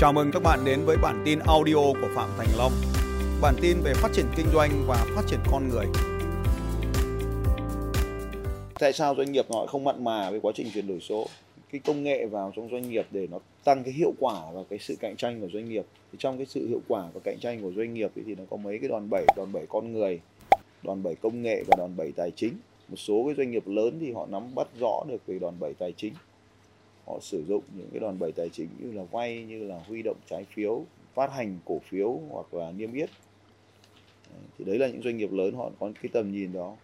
Chào mừng các bạn đến với bản tin audio của Phạm Thành Long. Bản tin về phát triển kinh doanh và phát triển con người. Tại sao doanh nghiệp họ không mặn mà với quá trình chuyển đổi số? Cái công nghệ vào trong doanh nghiệp để nó tăng cái hiệu quả và cái sự cạnh tranh của doanh nghiệp. Thì trong cái sự hiệu quả và cạnh tranh của doanh nghiệp thì nó có mấy cái đòn bẩy, đòn bẩy con người, đòn bẩy công nghệ và đòn bẩy tài chính. Một số cái doanh nghiệp lớn thì họ nắm bắt rõ được về đòn bẩy tài chính họ sử dụng những cái đòn bẩy tài chính như là vay, như là huy động trái phiếu, phát hành cổ phiếu hoặc là niêm yết. Thì đấy là những doanh nghiệp lớn, họ có cái tầm nhìn đó.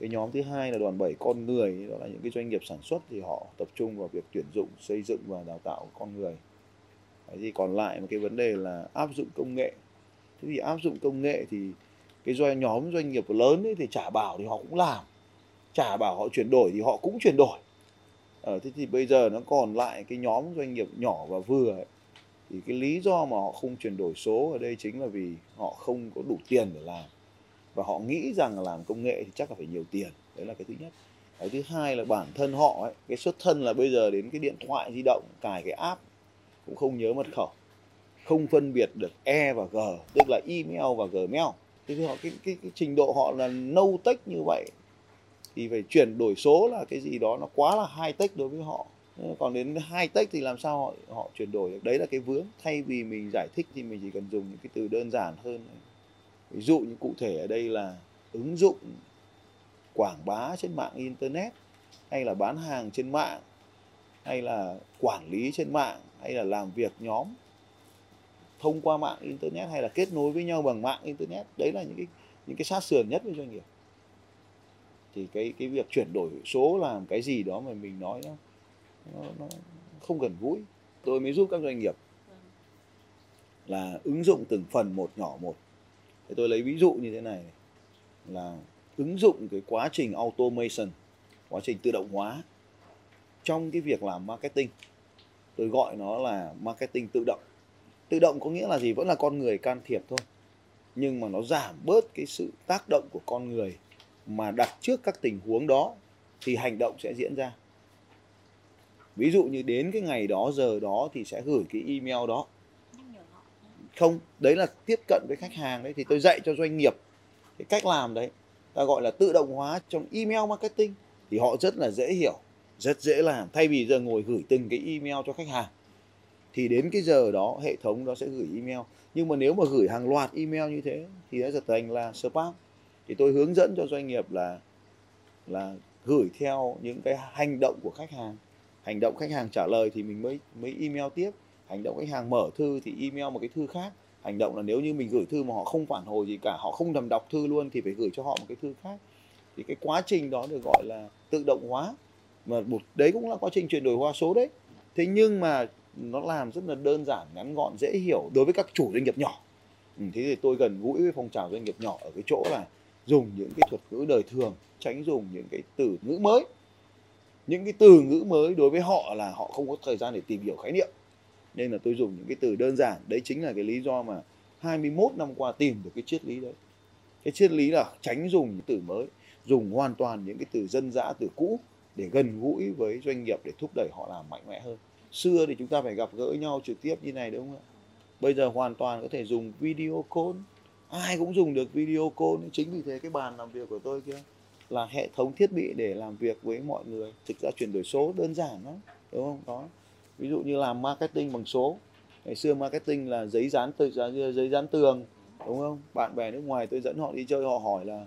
Cái nhóm thứ hai là đoàn bẩy con người, đó là những cái doanh nghiệp sản xuất thì họ tập trung vào việc tuyển dụng, xây dựng và đào tạo con người. Đấy, thì còn lại một cái vấn đề là áp dụng công nghệ. Thế thì áp dụng công nghệ thì cái doanh, nhóm doanh nghiệp lớn ấy thì trả bảo thì họ cũng làm. Trả bảo họ chuyển đổi thì họ cũng chuyển đổi ở ờ, thế thì bây giờ nó còn lại cái nhóm doanh nghiệp nhỏ và vừa ấy, thì cái lý do mà họ không chuyển đổi số ở đây chính là vì họ không có đủ tiền để làm. Và họ nghĩ rằng là làm công nghệ thì chắc là phải nhiều tiền. Đấy là cái thứ nhất. Cái thứ hai là bản thân họ ấy, cái xuất thân là bây giờ đến cái điện thoại di động cài cái app cũng không nhớ mật khẩu. Không phân biệt được e và g tức là email và gmail. Thế thì họ cái, cái, cái trình độ họ là nâu tech như vậy thì phải chuyển đổi số là cái gì đó nó quá là high tech đối với họ. Còn đến high tech thì làm sao họ họ chuyển đổi được? Đấy là cái vướng. Thay vì mình giải thích thì mình chỉ cần dùng những cái từ đơn giản hơn ví dụ như cụ thể ở đây là ứng dụng quảng bá trên mạng internet, hay là bán hàng trên mạng, hay là quản lý trên mạng, hay là làm việc nhóm thông qua mạng internet, hay là kết nối với nhau bằng mạng internet. Đấy là những cái những cái sát sườn nhất với doanh nghiệp thì cái cái việc chuyển đổi số làm cái gì đó mà mình nói nó, nó, nó không gần gũi. Tôi mới giúp các doanh nghiệp là ứng dụng từng phần một nhỏ một. Thế tôi lấy ví dụ như thế này là ứng dụng cái quá trình automation quá trình tự động hóa trong cái việc làm marketing. Tôi gọi nó là marketing tự động. Tự động có nghĩa là gì? Vẫn là con người can thiệp thôi nhưng mà nó giảm bớt cái sự tác động của con người mà đặt trước các tình huống đó thì hành động sẽ diễn ra. Ví dụ như đến cái ngày đó, giờ đó thì sẽ gửi cái email đó. Không, đấy là tiếp cận với khách hàng đấy, thì tôi dạy cho doanh nghiệp cái cách làm đấy. Ta gọi là tự động hóa trong email marketing thì họ rất là dễ hiểu, rất dễ làm. Thay vì giờ ngồi gửi từng cái email cho khách hàng, thì đến cái giờ đó hệ thống nó sẽ gửi email. Nhưng mà nếu mà gửi hàng loạt email như thế thì nó trở thành là spam thì tôi hướng dẫn cho doanh nghiệp là là gửi theo những cái hành động của khách hàng. Hành động khách hàng trả lời thì mình mới mới email tiếp. Hành động khách hàng mở thư thì email một cái thư khác. Hành động là nếu như mình gửi thư mà họ không phản hồi gì cả họ không thầm đọc thư luôn thì phải gửi cho họ một cái thư khác. Thì cái quá trình đó được gọi là tự động hóa. Mà một đấy cũng là quá trình chuyển đổi hóa số đấy. Thế nhưng mà nó làm rất là đơn giản ngắn gọn dễ hiểu đối với các chủ doanh nghiệp nhỏ. Ừ, thế thì tôi gần gũi với phong trào doanh nghiệp nhỏ ở cái chỗ là dùng những cái thuật ngữ đời thường, tránh dùng những cái từ ngữ mới. Những cái từ ngữ mới đối với họ là họ không có thời gian để tìm hiểu khái niệm. Nên là tôi dùng những cái từ đơn giản. Đấy chính là cái lý do mà 21 năm qua tìm được cái triết lý đấy. Cái triết lý là tránh dùng những từ mới, dùng hoàn toàn những cái từ dân dã, từ cũ để gần gũi với doanh nghiệp để thúc đẩy họ làm mạnh mẽ hơn. Xưa thì chúng ta phải gặp gỡ nhau trực tiếp như này, đúng không ạ? Bây giờ hoàn toàn có thể dùng video call ai cũng dùng được video call chính vì thế cái bàn làm việc của tôi kia là hệ thống thiết bị để làm việc với mọi người. Thực ra chuyển đổi số đơn giản lắm đúng không? Đó. Ví dụ như làm marketing bằng số. Ngày xưa marketing là giấy dán từ giấy dán tường đúng không? Bạn bè nước ngoài tôi dẫn họ đi chơi họ hỏi là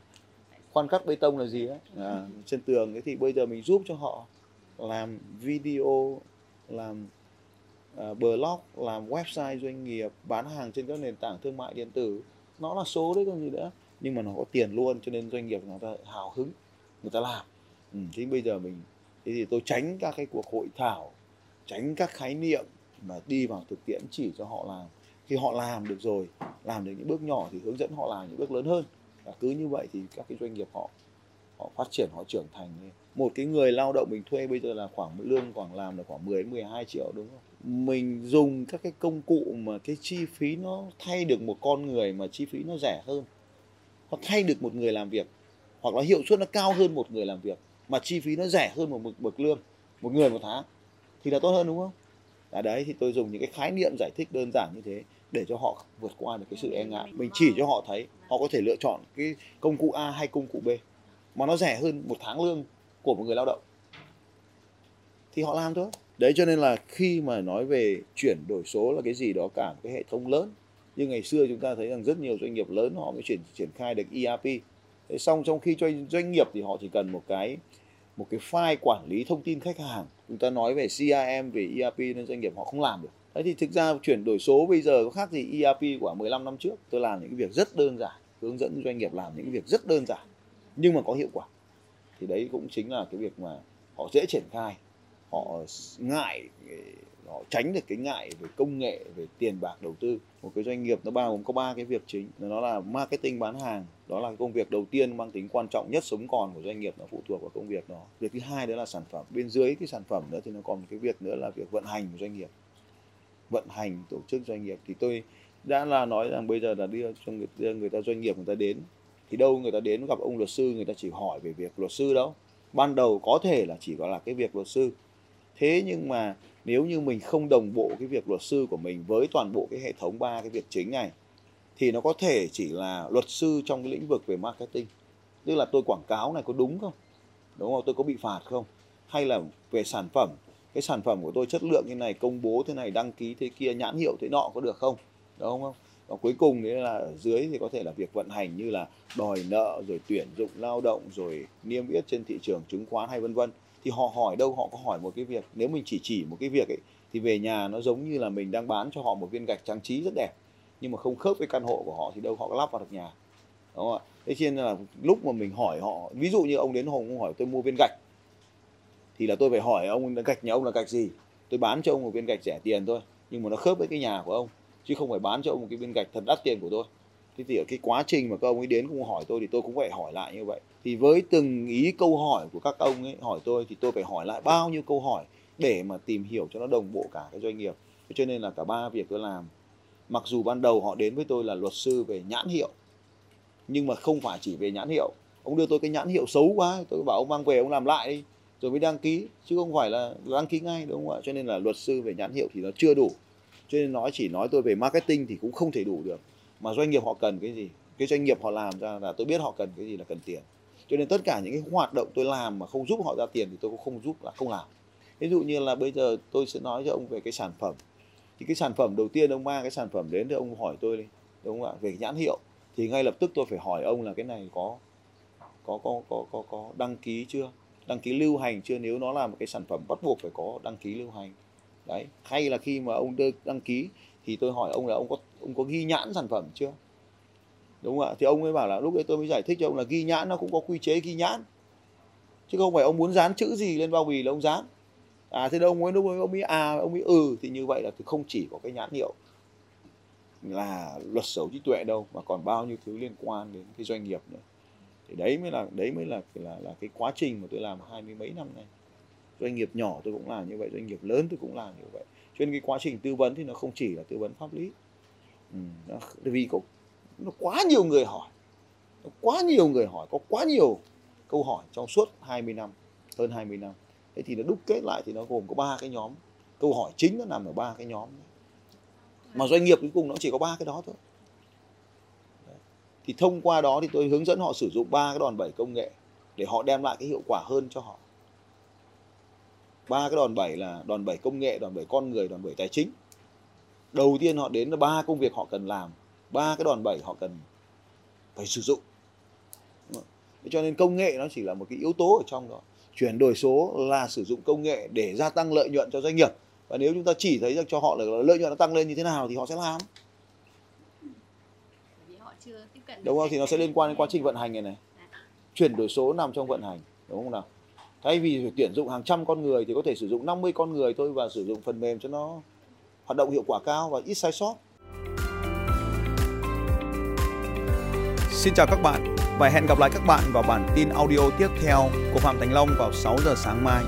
khoan cắt bê tông là gì á? À, trên tường thế thì bây giờ mình giúp cho họ làm video làm uh, blog làm website doanh nghiệp bán hàng trên các nền tảng thương mại điện tử nó là số đấy còn gì nữa. Nhưng mà nó có tiền luôn cho nên doanh nghiệp người ta hào hứng người ta làm. Ừ, thế bây giờ mình thế thì tôi tránh các cái cuộc hội thảo tránh các khái niệm mà đi vào thực tiễn chỉ cho họ làm. Khi họ làm được rồi làm được những bước nhỏ thì hướng dẫn họ làm những bước lớn hơn. Và cứ như vậy thì các cái doanh nghiệp họ họ phát triển họ trưởng thành. Một cái người lao động mình thuê bây giờ là khoảng lương khoảng làm là khoảng 10 đến 12 triệu đúng không? Mình dùng các cái công cụ mà cái chi phí nó thay được một con người mà chi phí nó rẻ hơn. Hoặc thay được một người làm việc hoặc là hiệu suất nó cao hơn một người làm việc mà chi phí nó rẻ hơn một bậc, bậc lương một người một tháng thì là tốt hơn đúng không? À đấy thì tôi dùng những cái khái niệm giải thích đơn giản như thế để cho họ vượt qua được cái sự e ngại. Mình chỉ cho họ thấy họ có thể lựa chọn cái công cụ A hay công cụ B mà nó rẻ hơn một tháng lương của một người lao động. Thì họ làm thôi đấy, cho nên là khi mà nói về chuyển đổi số là cái gì đó cả một cái hệ thống lớn. Như ngày xưa chúng ta thấy rằng rất nhiều doanh nghiệp lớn họ mới chuyển, triển khai được ERP thế xong trong khi cho doanh nghiệp thì họ chỉ cần một cái một cái file quản lý thông tin khách hàng. Chúng ta nói về CRM về ERP nên doanh nghiệp họ không làm được. Thế thì thực ra chuyển đổi số bây giờ có khác gì ERP của 15 năm trước. Tôi làm những cái việc rất đơn giản, hướng dẫn doanh nghiệp làm những việc rất đơn giản, nhưng mà có hiệu quả. Thì đấy cũng chính là cái việc mà họ dễ triển khai họ ngại ờ, họ tránh được cái ngại về công nghệ về tiền bạc đầu tư. Một cái doanh nghiệp nó bao gồm có ba cái việc chính nó là marketing bán hàng đó là công việc đầu tiên mang tính quan trọng nhất sống còn của doanh nghiệp nó phụ thuộc vào công việc đó. Việc thứ hai đó là sản phẩm bên dưới cái sản phẩm nữa thì nó còn một cái việc nữa là việc vận hành của doanh nghiệp. Vận hành tổ chức doanh nghiệp thì tôi đã là nói rằng bây giờ là đưa cho người, đưa người ta doanh nghiệp người ta đến thì đâu người ta đến gặp ông luật sư người ta chỉ hỏi về việc luật sư đâu. Ban đầu có thể là chỉ có là cái việc luật sư thế nhưng mà nếu như mình không đồng bộ cái việc luật sư của mình với toàn bộ cái hệ thống ba cái việc chính này, thì nó có thể chỉ là luật sư trong cái lĩnh vực về marketing. Tức là tôi quảng cáo này có đúng không? Đúng không? Tôi có bị phạt không? Hay là về sản phẩm, cái sản phẩm của tôi chất lượng như này, công bố thế này, đăng ký thế kia, nhãn hiệu thế nọ có được không? Đúng không? Và cuối cùng đấy là ở dưới thì có thể là việc vận hành như là đòi nợ, rồi tuyển dụng lao động, rồi niêm yết trên thị trường chứng khoán hay vân vân thì họ hỏi đâu, họ có hỏi một cái việc, nếu mình chỉ chỉ một cái việc ấy, thì về nhà nó giống như là mình đang bán cho họ một viên gạch trang trí rất đẹp, nhưng mà không khớp với căn hộ của họ thì đâu họ có lắp vào được nhà. Đúng không ạ? Thế cho nên là lúc mà mình hỏi họ, ví dụ như ông đến hồng ông hỏi tôi mua viên gạch, thì là tôi phải hỏi ông gạch nhà ông là gạch gì? Tôi bán cho ông một viên gạch rẻ tiền thôi, nhưng mà nó khớp với cái nhà của ông, chứ không phải bán cho ông một cái viên gạch thật đắt tiền của tôi thế thì ở cái quá trình mà các ông ấy đến cũng hỏi tôi thì tôi cũng phải hỏi lại như vậy. Thì với từng ý câu hỏi của các ông ấy hỏi tôi thì tôi phải hỏi lại bao nhiêu câu hỏi để mà tìm hiểu cho nó đồng bộ cả cái doanh nghiệp. Cho nên là cả ba việc tôi làm, mặc dù ban đầu họ đến với tôi là luật sư về nhãn hiệu, nhưng mà không phải chỉ về nhãn hiệu. Ông đưa tôi cái nhãn hiệu xấu quá, tôi bảo ông mang về ông làm lại đi, rồi mới đăng ký, chứ không phải là đăng ký ngay đúng không ạ? Cho nên là luật sư về nhãn hiệu thì nó chưa đủ. Cho nên nói chỉ nói tôi về marketing thì cũng không thể đủ được mà doanh nghiệp họ cần cái gì? Cái doanh nghiệp họ làm ra là tôi biết họ cần cái gì là cần tiền. Cho nên tất cả những cái hoạt động tôi làm mà không giúp họ ra tiền thì tôi cũng không giúp là không làm. Ví dụ như là bây giờ tôi sẽ nói cho ông về cái sản phẩm. Thì cái sản phẩm đầu tiên ông mang cái sản phẩm đến thì ông hỏi tôi đi đúng không ạ? Về nhãn hiệu. Thì ngay lập tức tôi phải hỏi ông là cái này có có có có có, có đăng ký chưa? Đăng ký lưu hành chưa? Nếu nó là một cái sản phẩm bắt buộc phải có đăng ký lưu hành. Đấy hay là khi mà ông đăng ký thì tôi hỏi ông là ông có ông có ghi nhãn sản phẩm chưa? Đúng không ạ? Thì ông ấy bảo là lúc đấy tôi mới giải thích cho ông là ghi nhãn nó cũng có quy chế ghi nhãn. Chứ không phải ông muốn dán chữ gì lên bao bì là ông dán. À thế đâu ông ấy lúc ấy ông ấy à ông ấy ừ thì như vậy là không chỉ có cái nhãn hiệu là luật sở trí tuệ đâu, mà còn bao nhiêu thứ liên quan đến cái doanh nghiệp nữa. Thì đấy mới là, đấy mới là là là cái quá trình mà tôi làm hai mươi mấy năm nay. Doanh nghiệp nhỏ tôi cũng làm như vậy, doanh nghiệp lớn tôi cũng làm như vậy cho nên cái quá trình tư vấn thì nó không chỉ là tư vấn pháp lý. Ừ, nó, vì có nó quá nhiều người hỏi. Nó quá nhiều người hỏi có quá nhiều câu hỏi trong suốt 20 năm hơn 20 năm. Thế thì nó đúc kết lại thì nó gồm có ba cái nhóm. Câu hỏi chính nó nằm ở ba cái nhóm. Mà doanh nghiệp cuối cùng nó chỉ có ba cái đó thôi. Thì thông qua đó thì tôi hướng dẫn họ sử dụng ba cái đòn bẩy công nghệ để họ đem lại cái hiệu quả hơn cho họ ba cái đòn bẩy là đòn bẩy công nghệ đòn bẩy con người đòn bẩy tài chính. Đầu tiên họ đến là ba công việc họ cần làm ba cái đòn bẩy họ cần phải sử dụng. Cho nên công nghệ nó chỉ là một cái yếu tố ở trong đó. Chuyển đổi số là sử dụng công nghệ để gia tăng lợi nhuận cho doanh nghiệp. Và nếu chúng ta chỉ thấy rằng cho họ là lợi nhuận nó tăng lên như thế nào thì họ sẽ làm. Đúng không? thì nó sẽ liên quan đến quá trình vận hành này này. Chuyển đổi số nằm trong vận hành đúng không nào thay vì phải tuyển dụng hàng trăm con người thì có thể sử dụng 50 con người thôi và sử dụng phần mềm cho nó hoạt động hiệu quả cao và ít sai sót Xin chào các bạn và hẹn gặp lại các bạn vào bản tin audio tiếp theo của Phạm Thành Long vào 6 giờ sáng mai.